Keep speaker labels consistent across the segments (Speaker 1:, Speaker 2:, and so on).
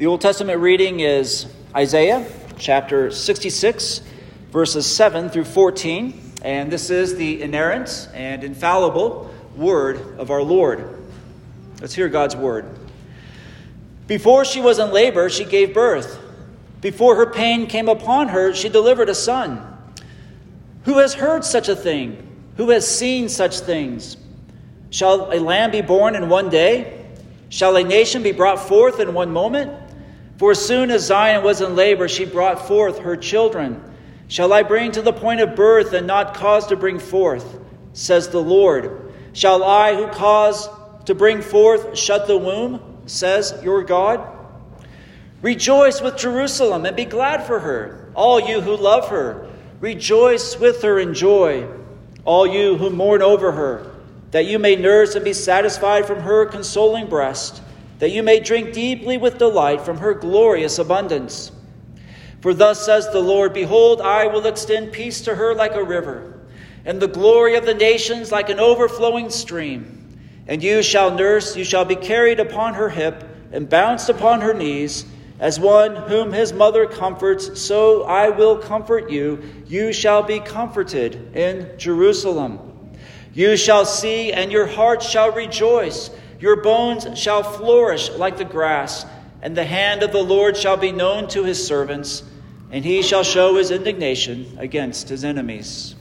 Speaker 1: The Old Testament reading is Isaiah chapter 66, verses 7 through 14, and this is the inerrant and infallible word of our Lord. Let's hear God's word. Before she was in labor, she gave birth. Before her pain came upon her, she delivered a son. Who has heard such a thing? Who has seen such things? Shall a lamb be born in one day? Shall a nation be brought forth in one moment? For as soon as Zion was in labor, she brought forth her children. Shall I bring to the point of birth and not cause to bring forth? Says the Lord. Shall I, who cause to bring forth, shut the womb? Says your God. Rejoice with Jerusalem and be glad for her, all you who love her. Rejoice with her in joy, all you who mourn over her, that you may nurse and be satisfied from her consoling breast that you may drink deeply with delight from her glorious abundance. For thus says the Lord Behold, I will extend peace to her like a river, and the glory of the nations like an overflowing stream. And you shall nurse, you shall be carried upon her hip, and bounced upon her knees. As one whom his mother comforts, so I will comfort you. You shall be comforted in Jerusalem. You shall see, and your heart shall rejoice your bones shall flourish like the grass, and the hand of the Lord shall be known to his servants, and he shall show his indignation against his enemies.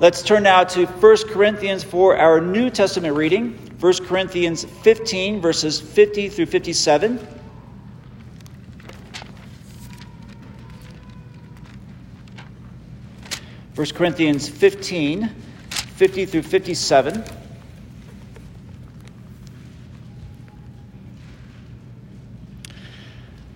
Speaker 1: Let's turn now to 1 Corinthians for our New Testament reading. 1 Corinthians 15, verses 50 through 57. First Corinthians 15, 50 through 57.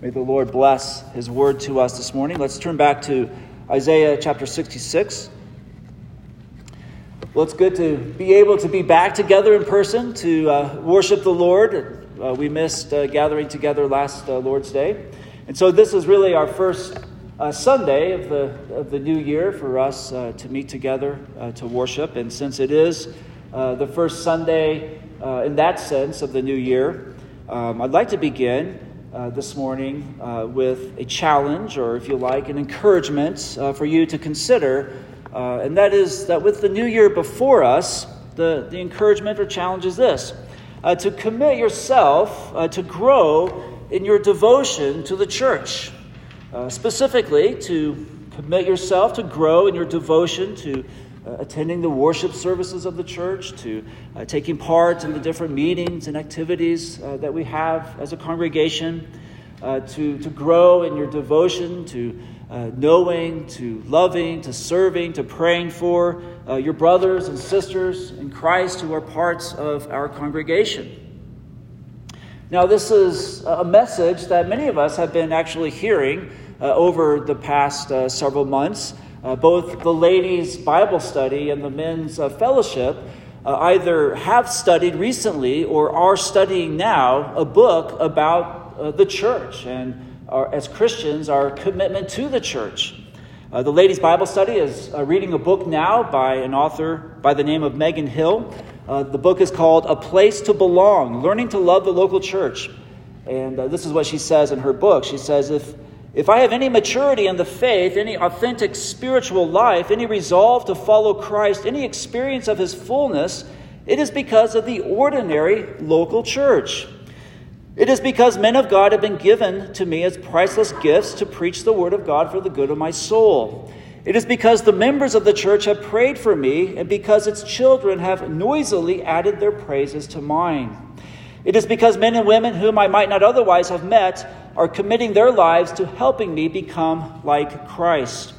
Speaker 1: May the Lord bless his word to us this morning. Let's turn back to Isaiah chapter 66. Well, it's good to be able to be back together in person to uh, worship the Lord. Uh, we missed uh, gathering together last uh, Lord's Day. And so this is really our first uh, Sunday of the, of the new year for us uh, to meet together to worship. And since it is the first Sunday in that sense of the new year, um, I'd like to begin uh, this morning uh, with a challenge, or if you like, an encouragement uh, for you to consider. Uh, and that is that with the new year before us, the, the encouragement or challenge is this uh, to commit yourself uh, to grow in your devotion to the church. specifically, to commit yourself to grow in your devotion to uh, attending the worship services of the church, to uh, taking part in the different meetings and activities uh, that we have as a congregation, uh, to, to grow in your devotion to uh, knowing, to loving, to serving, to praying for your brothers and sisters in Christ who are parts of our congregation. Now, this is a message that many of us have been actually hearing over the past several months. Uh, both the ladies' Bible study and the men's uh, fellowship uh, either have studied recently or are studying now a book about uh, the church and our, as Christians, our commitment to the church. Uh, the ladies' Bible study is uh, reading a book now by an author by the name of Megan Hill. the book is called A Place to Belong Learning to Love the Local Church. And this is what she says in her book. She says, If if I have any maturity in the faith, any authentic spiritual life, any resolve to follow Christ, any experience of his fullness, it is because of the ordinary local church. It is because men of God have been given to me as priceless gifts to preach the word of God for the good of my soul. It is because the members of the church have prayed for me, and because its children have noisily added their praises to mine. It is because men and women whom I might not otherwise have met are committing their lives to helping me become like Christ.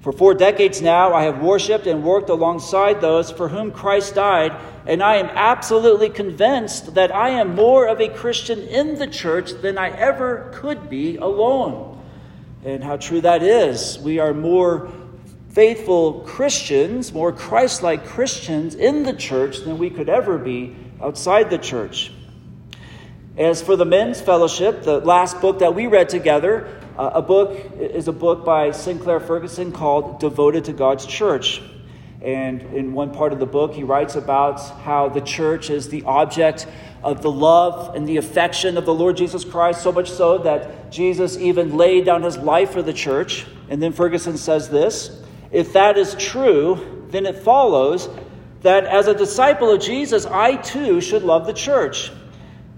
Speaker 1: For four decades now, I have worshiped and worked alongside those for whom Christ died, and I am absolutely convinced that I am more of a Christian in the church than I ever could be alone. And how true that is. We are more faithful Christians, more Christ like Christians in the church than we could ever be outside the church. As for the men's fellowship, the last book that we read together, uh, a book is a book by Sinclair Ferguson called Devoted to God's Church. And in one part of the book, he writes about how the church is the object of the love and the affection of the Lord Jesus Christ, so much so that Jesus even laid down his life for the church. And then Ferguson says this If that is true, then it follows that as a disciple of Jesus, I too should love the church.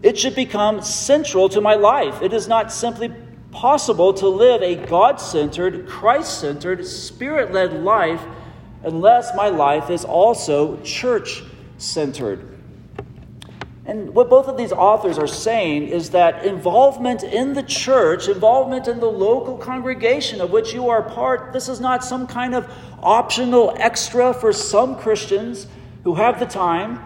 Speaker 1: It should become central to my life. It is not simply possible to live a God centered, Christ centered, spirit led life unless my life is also church centered. And what both of these authors are saying is that involvement in the church, involvement in the local congregation of which you are part, this is not some kind of optional extra for some Christians who have the time,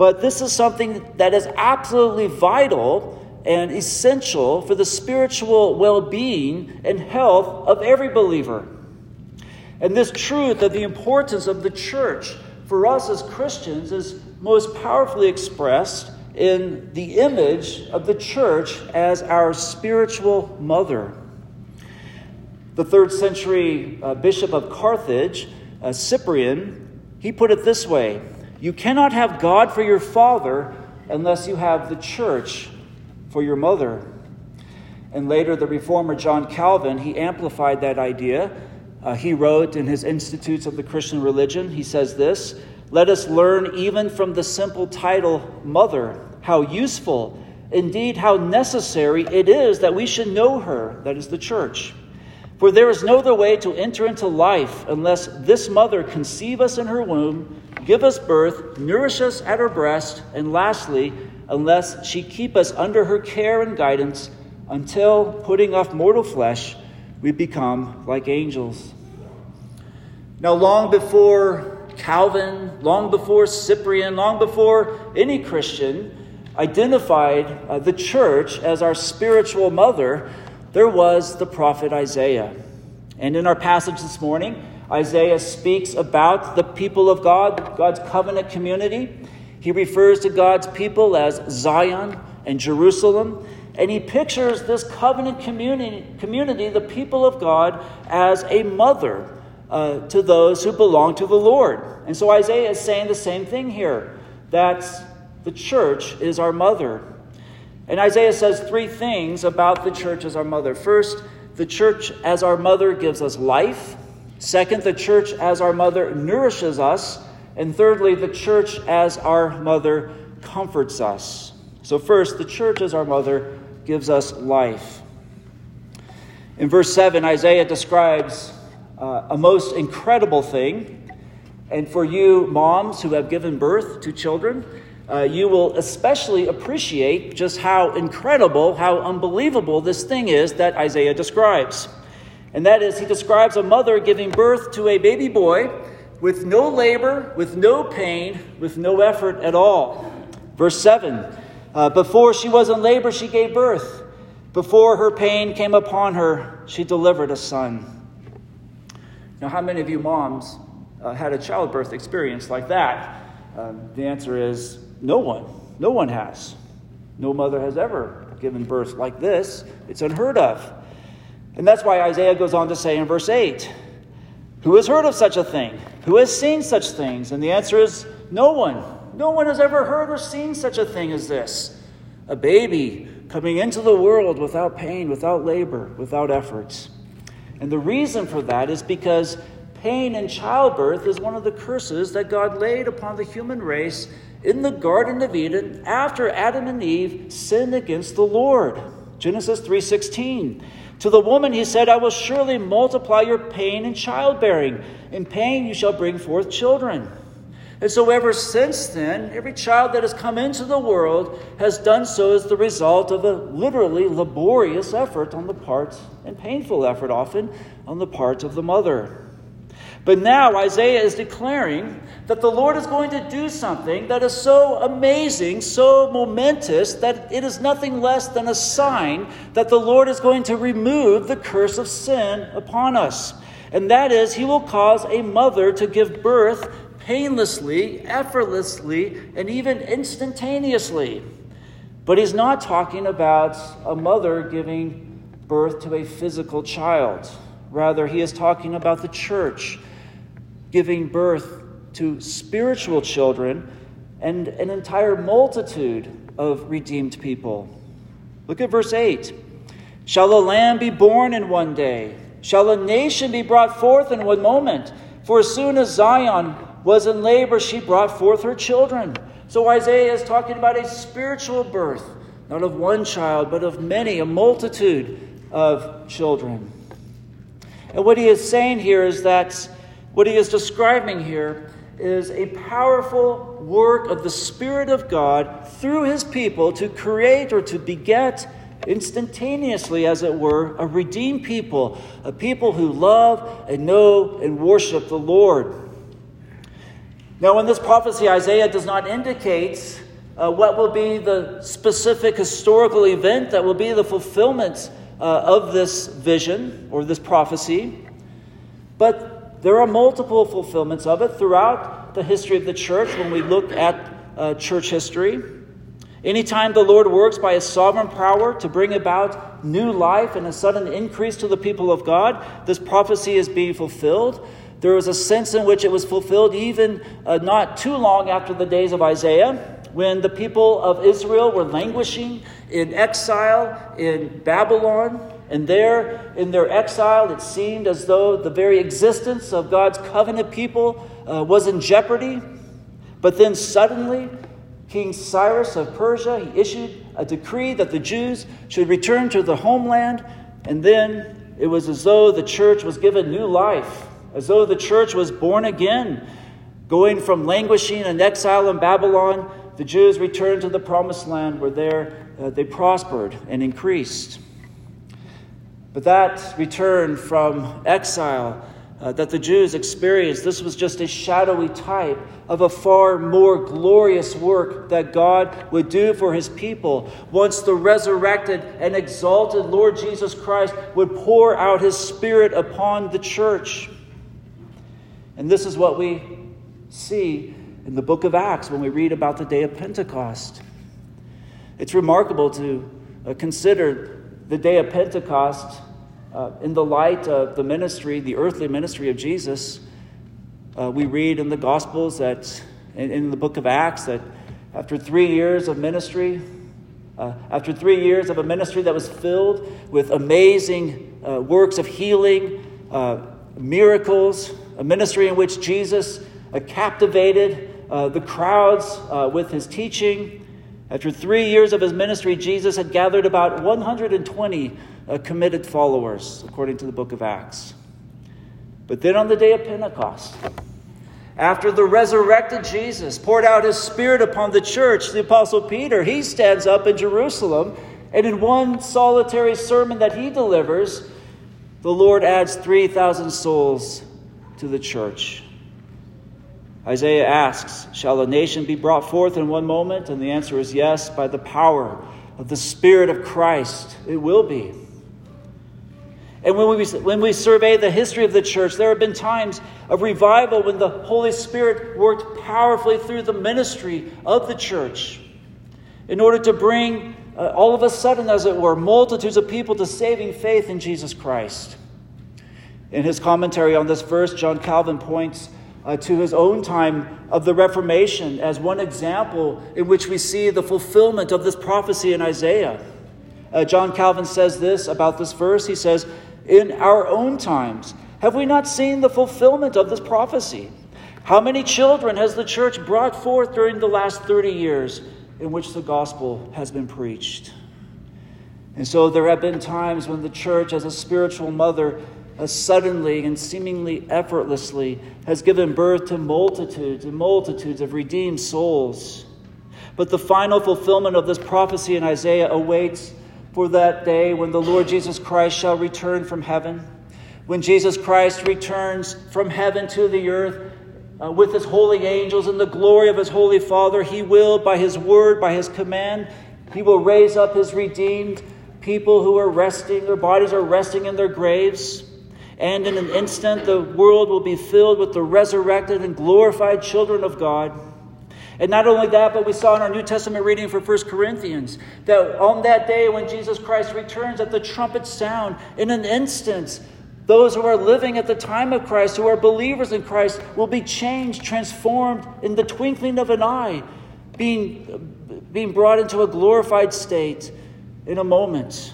Speaker 1: but this is something that is absolutely vital and essential for the spiritual well being and health of every believer. And this truth of the importance of the church for us as Christians is most powerfully expressed in the image of the church as our spiritual mother. The third century uh, bishop of Carthage, uh, Cyprian, he put it this way You cannot have God for your father unless you have the church for your mother. And later, the reformer John Calvin, he amplified that idea. Uh, he wrote in his Institutes of the Christian Religion, he says this Let us learn even from the simple title, Mother, how useful, indeed, how necessary it is that we should know her, that is the church. For there is no other way to enter into life unless this mother conceive us in her womb, give us birth, nourish us at her breast, and lastly, unless she keep us under her care and guidance until, putting off mortal flesh, we become like angels. Now, long before Calvin, long before Cyprian, long before any Christian identified uh, the church as our spiritual mother, there was the prophet Isaiah. And in our passage this morning, Isaiah speaks about the people of God, God's covenant community. He refers to God's people as Zion and Jerusalem. And he pictures this covenant community, community the people of God, as a mother uh, to those who belong to the Lord. And so Isaiah is saying the same thing here that the church is our mother. And Isaiah says three things about the church as our mother. First, the church as our mother gives us life. Second, the church as our mother nourishes us. And thirdly, the church as our mother comforts us. So, first, the church as our mother gives us life. In verse 7, Isaiah describes uh, a most incredible thing. And for you, moms who have given birth to children, uh, you will especially appreciate just how incredible, how unbelievable this thing is that Isaiah describes. And that is, he describes a mother giving birth to a baby boy with no labor, with no pain, with no effort at all. Verse 7 uh, Before she was in labor, she gave birth. Before her pain came upon her, she delivered a son. Now, how many of you moms uh, had a childbirth experience like that? Um, the answer is no one. No one has. No mother has ever given birth like this. It's unheard of. And that's why Isaiah goes on to say in verse 8 Who has heard of such a thing? Who has seen such things? And the answer is no one. No one has ever heard or seen such a thing as this a baby coming into the world without pain, without labor, without efforts. And the reason for that is because pain in childbirth is one of the curses that God laid upon the human race in the Garden of Eden after Adam and Eve sinned against the Lord. Genesis 3:16. To the woman he said, I will surely multiply your pain in childbearing. In pain you shall bring forth children. And so, ever since then, every child that has come into the world has done so as the result of a literally laborious effort on the part, and painful effort often, on the part of the mother. But now Isaiah is declaring that the Lord is going to do something that is so amazing, so momentous, that it is nothing less than a sign that the Lord is going to remove the curse of sin upon us. And that is, he will cause a mother to give birth painlessly, effortlessly, and even instantaneously. But he's not talking about a mother giving birth to a physical child. Rather, he is talking about the church giving birth to spiritual children and an entire multitude of redeemed people. Look at verse 8. Shall a lamb be born in one day? Shall a nation be brought forth in one moment? For as soon as Zion was in labor, she brought forth her children. So Isaiah is talking about a spiritual birth, not of one child, but of many, a multitude of children. And what he is saying here is that what he is describing here is a powerful work of the Spirit of God through his people to create or to beget instantaneously, as it were, a redeemed people, a people who love and know and worship the Lord. Now, in this prophecy, Isaiah does not indicate uh, what will be the specific historical event that will be the fulfillment uh, of this vision or this prophecy, but there are multiple fulfillments of it throughout the history of the church when we look at uh, church history. Anytime the Lord works by his sovereign power to bring about new life and a sudden increase to the people of God, this prophecy is being fulfilled. There was a sense in which it was fulfilled even uh, not too long after the days of Isaiah when the people of Israel were languishing in exile in Babylon. And there, in their exile, it seemed as though the very existence of God's covenant people uh, was in jeopardy. But then suddenly, King Cyrus of Persia, he issued a decree that the Jews should return to the homeland. And then it was as though the church was given new life, as though the church was born again, going from languishing in exile in Babylon the Jews returned to the promised land where there uh, they prospered and increased. But that return from exile uh, that the Jews experienced, this was just a shadowy type of a far more glorious work that God would do for his people once the resurrected and exalted Lord Jesus Christ would pour out his Spirit upon the church. And this is what we see in the book of Acts when we read about the day of Pentecost. It's remarkable to uh, consider the day of Pentecost uh, in the light of the ministry, the earthly ministry of Jesus. Uh, we read in the Gospels that, in, in, the book of Acts, that after three years of ministry, uh, after three years of a ministry that was filled with amazing uh, works of healing, uh, miracles, a ministry in which Jesus captivated uh, the crowds with his teaching. After three years of his ministry, Jesus had gathered about 120 uh, committed followers, according to the book of Acts. But then on the day of Pentecost, after the resurrected Jesus poured out his Spirit upon the church, the Apostle Peter, he stands up in Jerusalem, and in one solitary sermon that he delivers, the Lord adds 3,000 souls to the church. Isaiah asks, Shall a nation be brought forth in one moment? And the answer is yes, by the power of the Spirit of Christ. It will be. And when we, when we survey the history of the church, there have been times of revival when the Holy Spirit worked powerfully through the ministry of the church in order to bring, uh, all of a sudden, as it were, multitudes of people to saving faith in Jesus Christ. In his commentary on this verse, John Calvin points uh, to his own time of the Reformation as one example in which we see the fulfillment of this prophecy in Isaiah. Uh, John Calvin says this about this verse. He says, In our own times, have we not seen the fulfillment of this prophecy? How many children has the church brought forth during the last 30 years in which the gospel has been preached? And so there have been times when the church, as a spiritual mother, has suddenly and seemingly effortlessly has given birth to multitudes and multitudes of redeemed souls. But the final fulfillment of this prophecy in Isaiah awaits for that day when the Lord Jesus Christ shall return from heaven. When Jesus Christ returns from heaven to the earth uh, with his holy angels in the glory of his holy Father, he will, by his word, by his command, he will raise up his redeemed people who are resting, their bodies are resting in their graves. And in an instant, the world will be filled with the resurrected and glorified children of God. And not only that, but we saw in our New Testament reading for 1 Corinthians that on that day when Jesus Christ returns at the trumpet sound, in an instant, those who are living at the time of Christ, who are believers in Christ, will be changed, transformed in the twinkling of an eye, being, being brought into a glorified state in a moment.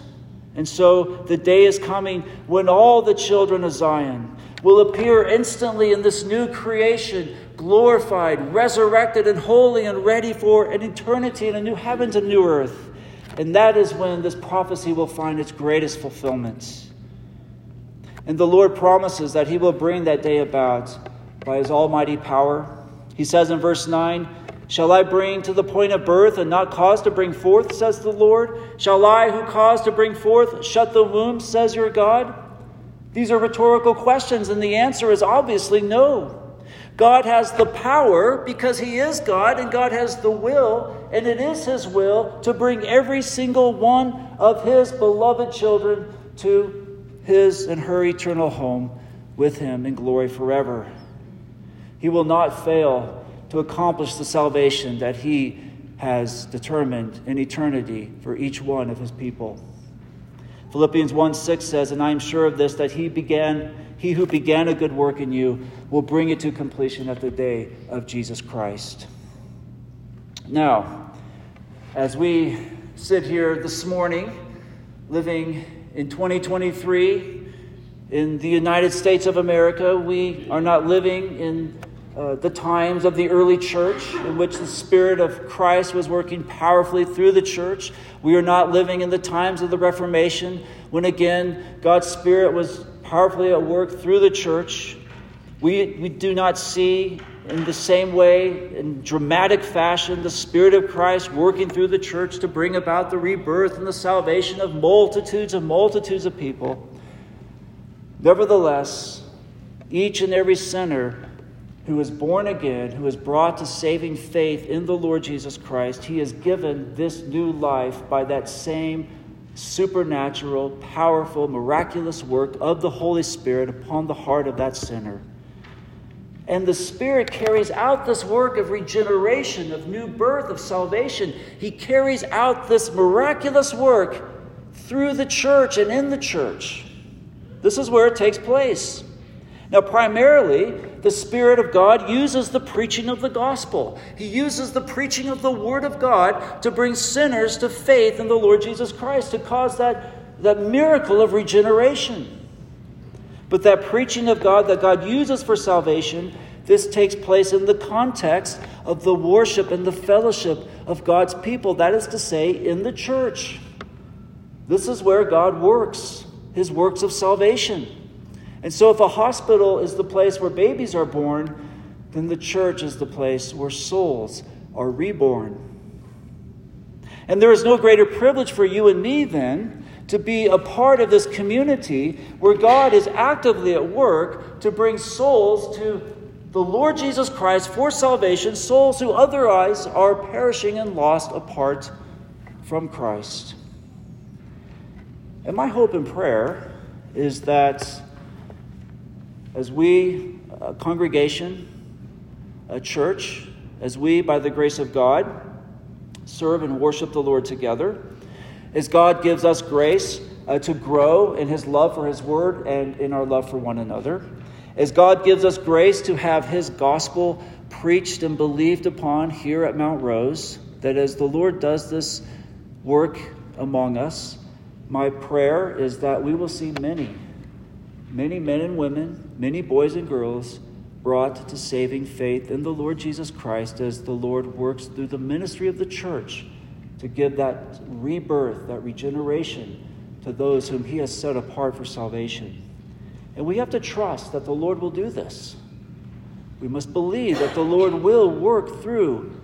Speaker 1: And so the day is coming when all the children of Zion will appear instantly in this new creation glorified, resurrected, and holy, and ready for an eternity in a new heavens and new earth. And that is when this prophecy will find its greatest fulfillment. And the Lord promises that He will bring that day about by His almighty power. He says in verse 9, Shall I bring to the point of birth and not cause to bring forth, says the Lord? Shall I, who cause to bring forth, shut the womb, says your God? These are rhetorical questions, and the answer is obviously no. God has the power because He is God, and God has the will, and it is His will to bring every single one of His beloved children to His and her eternal home with Him in glory forever. He will not fail to accomplish the salvation that He has determined in eternity for each one of His people. Philippians 1 6 says, And I am sure of this, that He began he who began a good work in you will bring it to completion at the day of Jesus Christ. Now, as we sit here this morning, living in 2023 in the United States of America, we are not living in uh, the times of the early church in which the Spirit of Christ was working powerfully through the church. We are not living in the times of the Reformation when again God's Spirit was powerfully at work through the church. We, we do not see in the same way, in dramatic fashion, the Spirit of Christ working through the church to bring about the rebirth and the salvation of multitudes and multitudes of people. Nevertheless, each and every sinner who is born again, who is brought to saving faith in the Lord Jesus Christ, he is given this new life by that same supernatural, powerful, miraculous work of the Holy Spirit upon the heart of that sinner. And the Spirit carries out this work of regeneration, of new birth, of salvation. He carries out this miraculous work through the church and in the church. This is where it takes place. Now, primarily, the Spirit of God uses the preaching of the gospel. He uses the preaching of the Word of God to bring sinners to faith in the Lord Jesus Christ, to cause that, that miracle of regeneration. But that preaching of God that God uses for salvation, this takes place in the context of the worship and the fellowship of God's people, that is to say, in the church. This is where God works, his works of salvation. And so, if a hospital is the place where babies are born, then the church is the place where souls are reborn. And there is no greater privilege for you and me then to be a part of this community where God is actively at work to bring souls to the Lord Jesus Christ for salvation, souls who otherwise are perishing and lost apart from Christ. And my hope and prayer is that as we, a congregation, a church, as we, by the grace of God, serve and worship the Lord together, as God gives us grace uh, to grow in His love for His Word and in our love for one another, as God gives us grace to have His gospel preached and believed upon here at Mount Rose, that as the Lord does this work among us, my prayer is that we will see many many men and women, many boys and girls brought to saving faith in the Lord Jesus Christ as the Lord works through the ministry of the church to give that rebirth, that regeneration to those whom He has set apart for salvation. And we have to trust that the Lord will do this. We must believe that the Lord will work through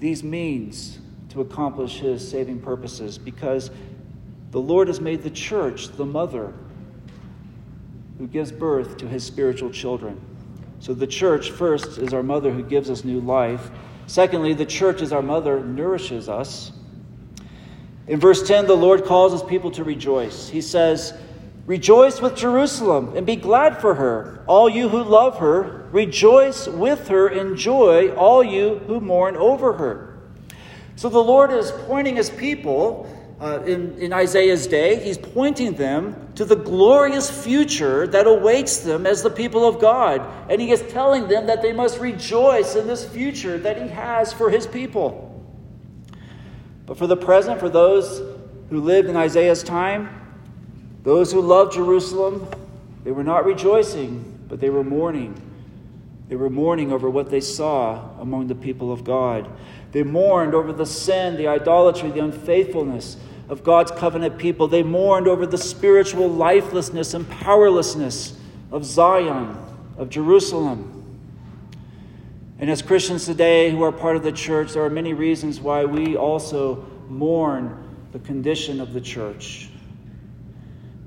Speaker 1: these means to accomplish His saving purposes because the Lord has made the church the mother who gives birth to His spiritual children. So the church, first, is our mother who gives us new life. Secondly, the church is our mother, nourishes us. In verse 10, the Lord calls his people to rejoice. He says, Rejoice with Jerusalem and be glad for her. All you who love her, rejoice with her in joy, all you who mourn over her. So the Lord is pointing his people uh, in, in Isaiah's day, he's pointing them to the glorious future that awaits them as the people of God. And he is telling them that they must rejoice in this future that he has for his people. But for the present, for those who lived in Isaiah's time, those who loved Jerusalem, they were not rejoicing, but they were mourning. They were mourning over what they saw among the people of God. They mourned over the sin, the idolatry, the unfaithfulness of God's covenant people. They mourned over the spiritual lifelessness and powerlessness of Zion, of Jerusalem. And as Christians today who are part of the church, there are many reasons why we also mourn the condition of the church.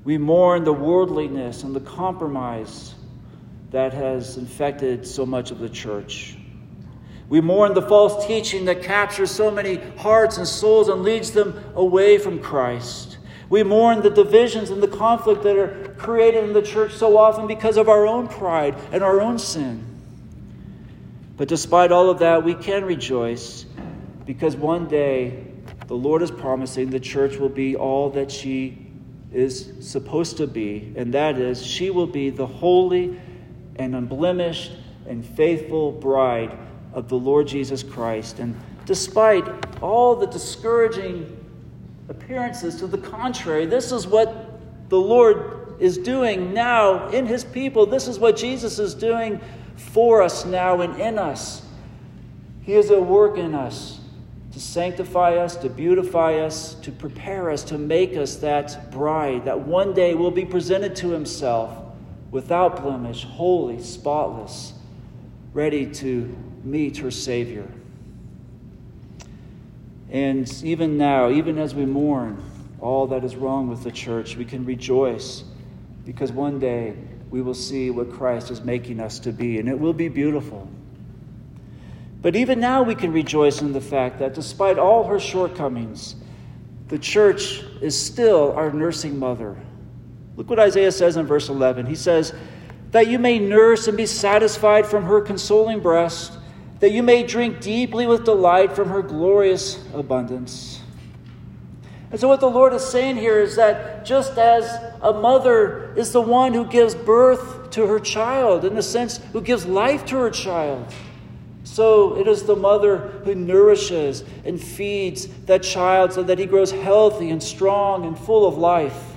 Speaker 1: We mourn the worldliness and the compromise that has infected so much of the church. We mourn the false teaching that captures so many hearts and souls and leads them away from Christ. We mourn the divisions and the conflict that are created in the church so often because of our own pride and our own sin. But despite all of that, we can rejoice because one day the Lord is promising the church will be all that she is supposed to be, and that is, she will be the holy and unblemished and faithful bride of the Lord Jesus Christ. And despite all the discouraging appearances to the contrary, this is what the Lord is doing now in his people. This is what Jesus is doing for us now and in us. He is at work in us to sanctify us, to beautify us, to prepare us, to make us that bride that one day will be presented to himself without blemish, holy, spotless, ready to meet her Savior. And even now, even as we mourn all that is wrong with the church, we can rejoice because one day we will see what Christ is making us to be, and it will be beautiful. But even now, we can rejoice in the fact that despite all her shortcomings, the church is still our nursing mother. Look what Isaiah says in verse 11. He says, That you may nurse and be satisfied from her consoling breast that you may drink deeply with delight from her glorious abundance. And so, what the Lord is saying here is that just as a mother is the one who gives birth to her child, in the sense, who gives life to her child, so it is the mother who nourishes and feeds that child so that he grows healthy and strong and full of life.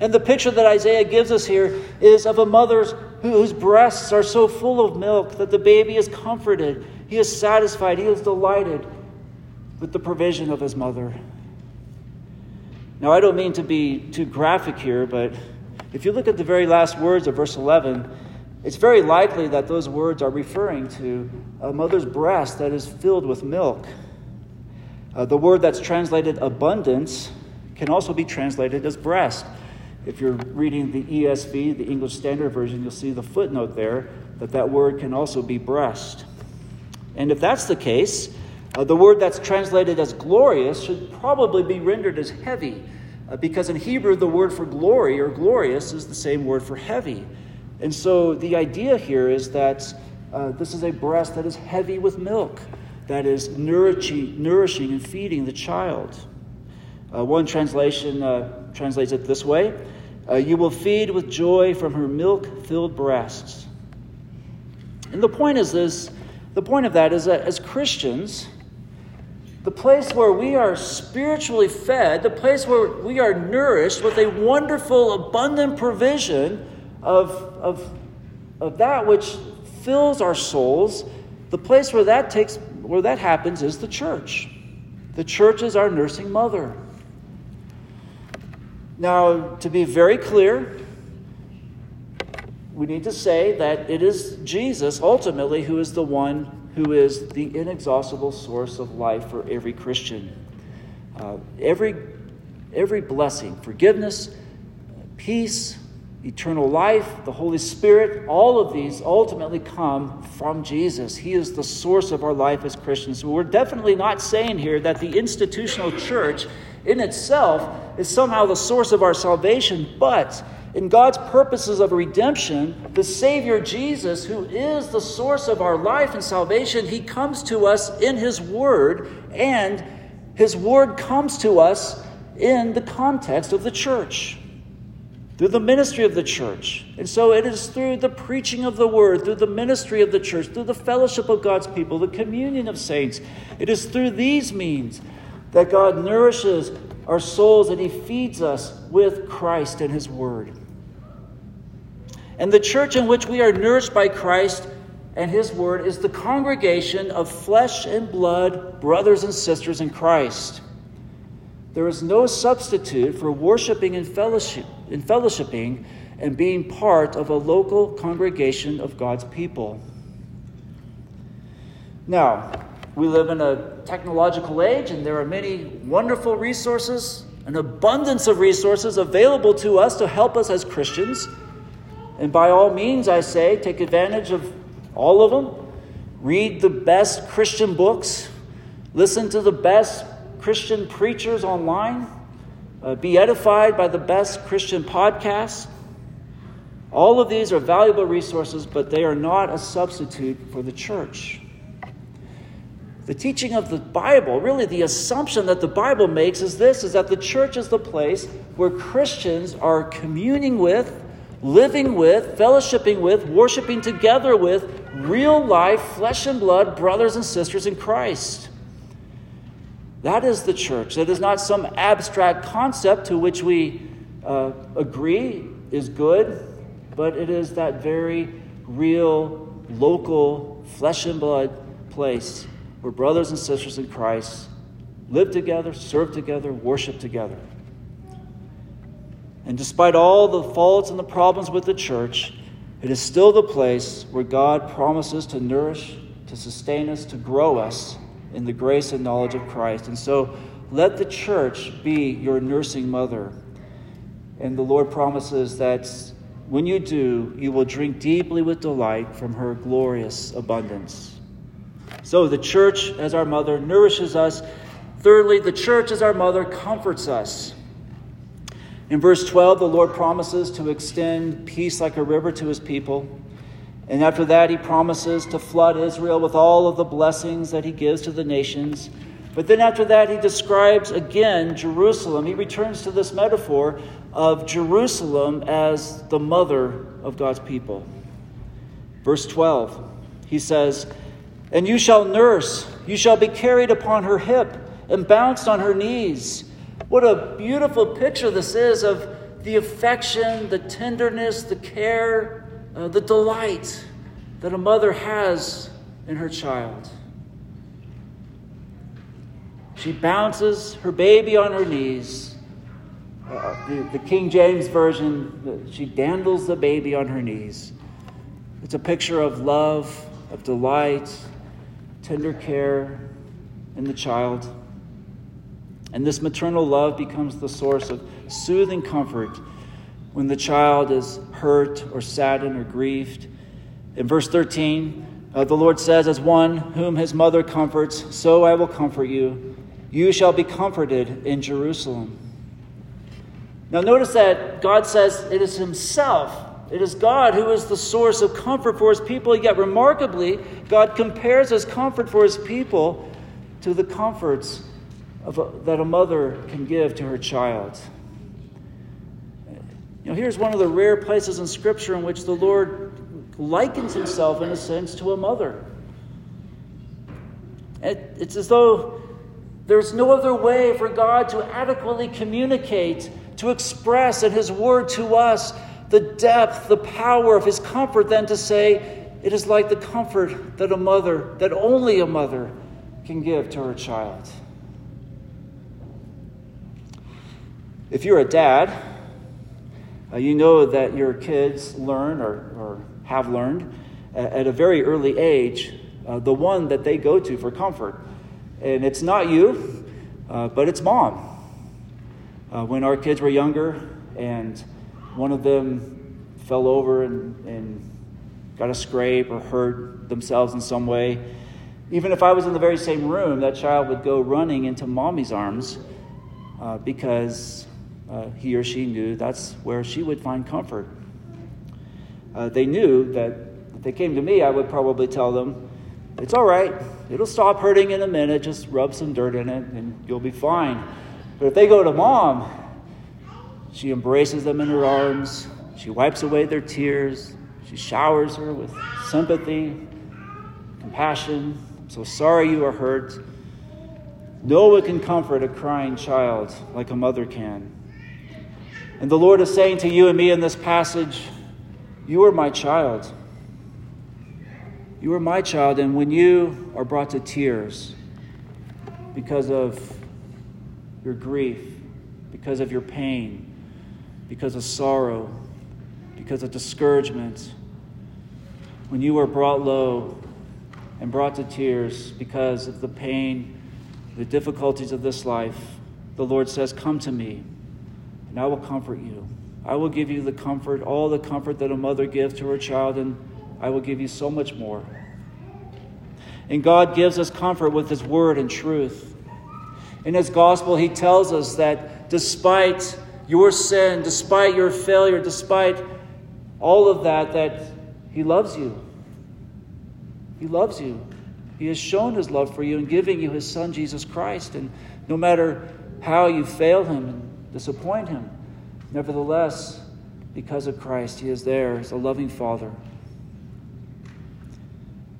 Speaker 1: And the picture that Isaiah gives us here is of a mother's whose breasts are so full of milk that the baby is comforted, he is satisfied, he is delighted with the provision of his mother. Now, I don't mean to be too graphic here, but if you look at the very last words of verse 11, it's very likely that those words are referring to a mother's breast that is filled with milk. Uh, the word that's translated abundance can also be translated as breast. If you're reading the ESV, the English Standard Version, you'll see the footnote there that that word can also be breast. And if that's the case, uh, the word that's translated as glorious should probably be rendered as heavy, uh, because in Hebrew, the word for glory or glorious is the same word for heavy. And so the idea here is that uh, this is a breast that is heavy with milk, that is nourishing, nourishing and feeding the child. Uh, one translation uh, translates it this way uh, You will feed with joy from her milk filled breasts. And the point is this the point of that is that as Christians, the place where we are spiritually fed, the place where we are nourished with a wonderful, abundant provision of, of, of that which fills our souls, the place where that takes where that happens is the church. The church is our nursing mother. Now, to be very clear, we need to say that it is Jesus ultimately who is the one who is the inexhaustible source of life for every Christian. Uh, every, every blessing, forgiveness, peace, eternal life, the Holy Spirit, all of these ultimately come from Jesus. He is the source of our life as Christians. We're definitely not saying here that the institutional church in itself is somehow the source of our salvation, but in God's purposes of redemption, the Savior Jesus, who is the source of our life and salvation, he comes to us in his word, and his word comes to us in the context of the church through the ministry of the church. And so it is through the preaching of the word, through the ministry of the church, through the fellowship of God's people, the communion of saints. It is through these means that God nourishes our souls and He feeds us with Christ and His word. And the church in which we are nourished by Christ and His word is the congregation of flesh and blood brothers and sisters in Christ. There is no substitute for worshiping and fellowship, and fellowshipping and being part of a local congregation of God's people. Now, we live in a technological age, and there are many wonderful resources, an abundance of resources available to us to help us as Christians. And by all means, I say, take advantage of all of them. Read the best Christian books. Listen to the best Christian preachers online. Uh, be edified by the best Christian podcasts. All of these are valuable resources, but they are not a substitute for the church. The teaching of the Bible, really the assumption that the Bible makes is this is that the church is the place where Christians are communing with, living with, fellowshipping with, worshiping together with real life, flesh and blood brothers and sisters in Christ. That is the church. That is not some abstract concept to which we uh, agree is good, but it is that very real, local, flesh and blood place where brothers and sisters in Christ live together, serve together, worship together. And despite all the faults and the problems with the church, it is still the place where God promises to nourish, to sustain us, to grow us in the grace and knowledge of Christ. And so let the church be your nursing mother. And the Lord promises that when you do, you will drink deeply with delight from her glorious abundance. So the church, as our mother, nourishes us. Thirdly, the church, as our mother, comforts us. In verse 12, the Lord promises to extend peace like a river to his people. And after that, he promises to flood Israel with all of the blessings that he gives to the nations. But then after that, he describes again Jerusalem. He returns to this metaphor of Jerusalem as the mother of God's people. Verse 12, he says, and you shall nurse, you shall be carried upon her hip and bounced on her knees. What a beautiful picture this is of the affection, the tenderness, the care, uh, the delight that a mother has in her child. She bounces her baby on her knees. Uh, the, the King James Version, she dandles the baby on her knees. It's a picture of love, of delight, tender care in the child. And this maternal love becomes the source of soothing comfort when the child is hurt or saddened or grieved. In verse 13, uh, the Lord says, As one whom his mother comforts, so I will comfort you. You shall be comforted in Jerusalem. Now, notice that God says it is Himself it is God who is the source of comfort for his people, yet remarkably, God compares his comfort for his people to the comforts a, that a mother can give to her child. You know, here's one of the rare places in Scripture in which the Lord likens himself, in a sense, to a mother. It, it's as though there's no other way for God to adequately communicate, to express in His Word to us the depth, the power of his comfort than to say, it is like the comfort that a mother, that only a mother, can give to her child. If you're a dad, uh, you know that your kids learn or, or have learned at a very early age uh, the one that they go to for comfort. And it's not you, uh, but it's mom. Uh, when our kids were younger and one of them fell over and, and got a scrape or hurt themselves in some way, even if I was in the very same room, that child would go running into mommy's arms uh, because uh, he or she knew that's where she would find comfort. Uh, they knew that if they came to me, I would probably tell them, It's all right, it'll stop hurting in a minute, just rub some dirt in it, and you'll be fine. But if they go to mom, she embraces them in her arms, she wipes away their tears, she showers her with sympathy, compassion. I'm so sorry you are hurt. No one can comfort a crying child like a mother can. And the Lord is saying to you and me in this passage, You are my child. You are my child, and when you are brought to tears because of your grief, because of your pain, because of sorrow, because of discouragement, when you are brought low and brought to tears because of the pain, the difficulties of this life, the Lord says, Come to me, and I will comfort you. I will give you the comfort, all the comfort that a mother gives to her child, and I will give you so much more. And God gives us comfort with His word and truth. In His gospel, He tells us that despite your sin, despite your failure, despite all of that, that He loves you. He loves you. He has shown His love for you in giving you His Son, Jesus Christ. And no matter how you fail Him and disappoint Him, nevertheless, because of Christ, He is there as a loving Father.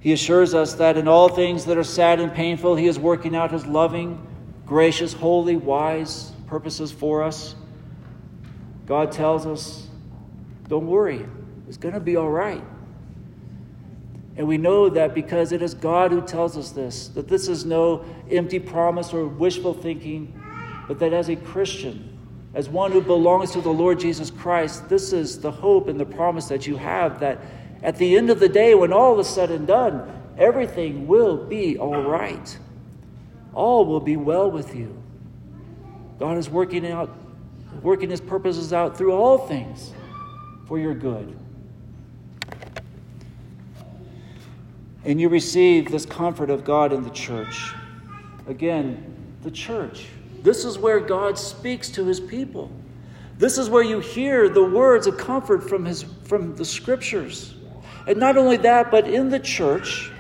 Speaker 1: He assures us that in all things that are sad and painful, He is working out His loving, gracious, holy, wise purposes for us. God tells us, don't worry, it's going to be all right. And we know that because it is God who tells us this, that this is no empty promise or wishful thinking, but that as a Christian, as one who belongs to the Lord Jesus Christ, this is the hope and the promise that you have that at the end of the day, when all is said and done, everything will be all right. All will be well with you. God is working out, working his purposes out through all things for your good. and you receive this comfort of God in the church. Again, the church. This is where God speaks to his people. This is where you hear the words of comfort from, his, from the scriptures. And not only that, but in the church,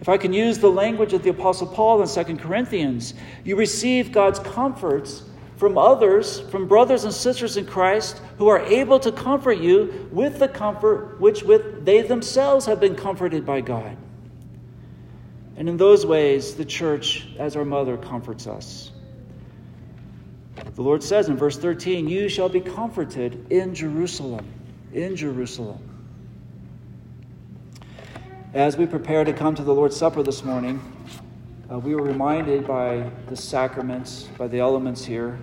Speaker 1: if I can use the language of the Apostle Paul in 2 Corinthians, you receive God's comforts from others, from brothers and sisters in Christ, who are able to comfort you with the comfort which with they themselves have been comforted by God. And in those ways, the church, as our mother, comforts us. The Lord says in verse 13, You shall be comforted in Jerusalem. In Jerusalem. As we prepare to come to the Lord's Supper this morning, uh, we were reminded by the sacraments, by the elements here,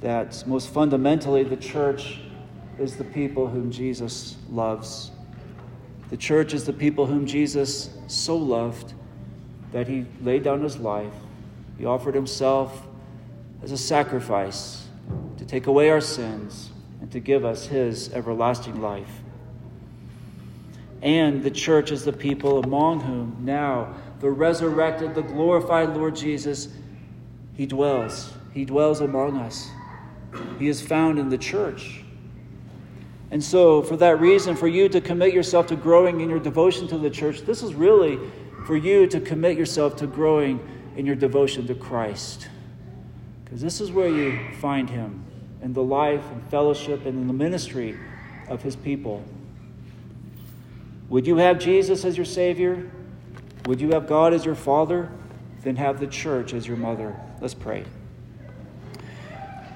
Speaker 1: that most fundamentally the church is the people whom Jesus loves. The church is the people whom Jesus so loved that he laid down his life. He offered himself as a sacrifice to take away our sins and to give us his everlasting life. And the church is the people among whom now the resurrected, the glorified Lord Jesus, he dwells. He dwells among us. He is found in the church. And so, for that reason, for you to commit yourself to growing in your devotion to the church, this is really for you to commit yourself to growing in your devotion to Christ. Because this is where you find Him in the life and fellowship and in the ministry of His people. Would you have Jesus as your Savior? Would you have God as your Father? Then have the church as your mother. Let's pray.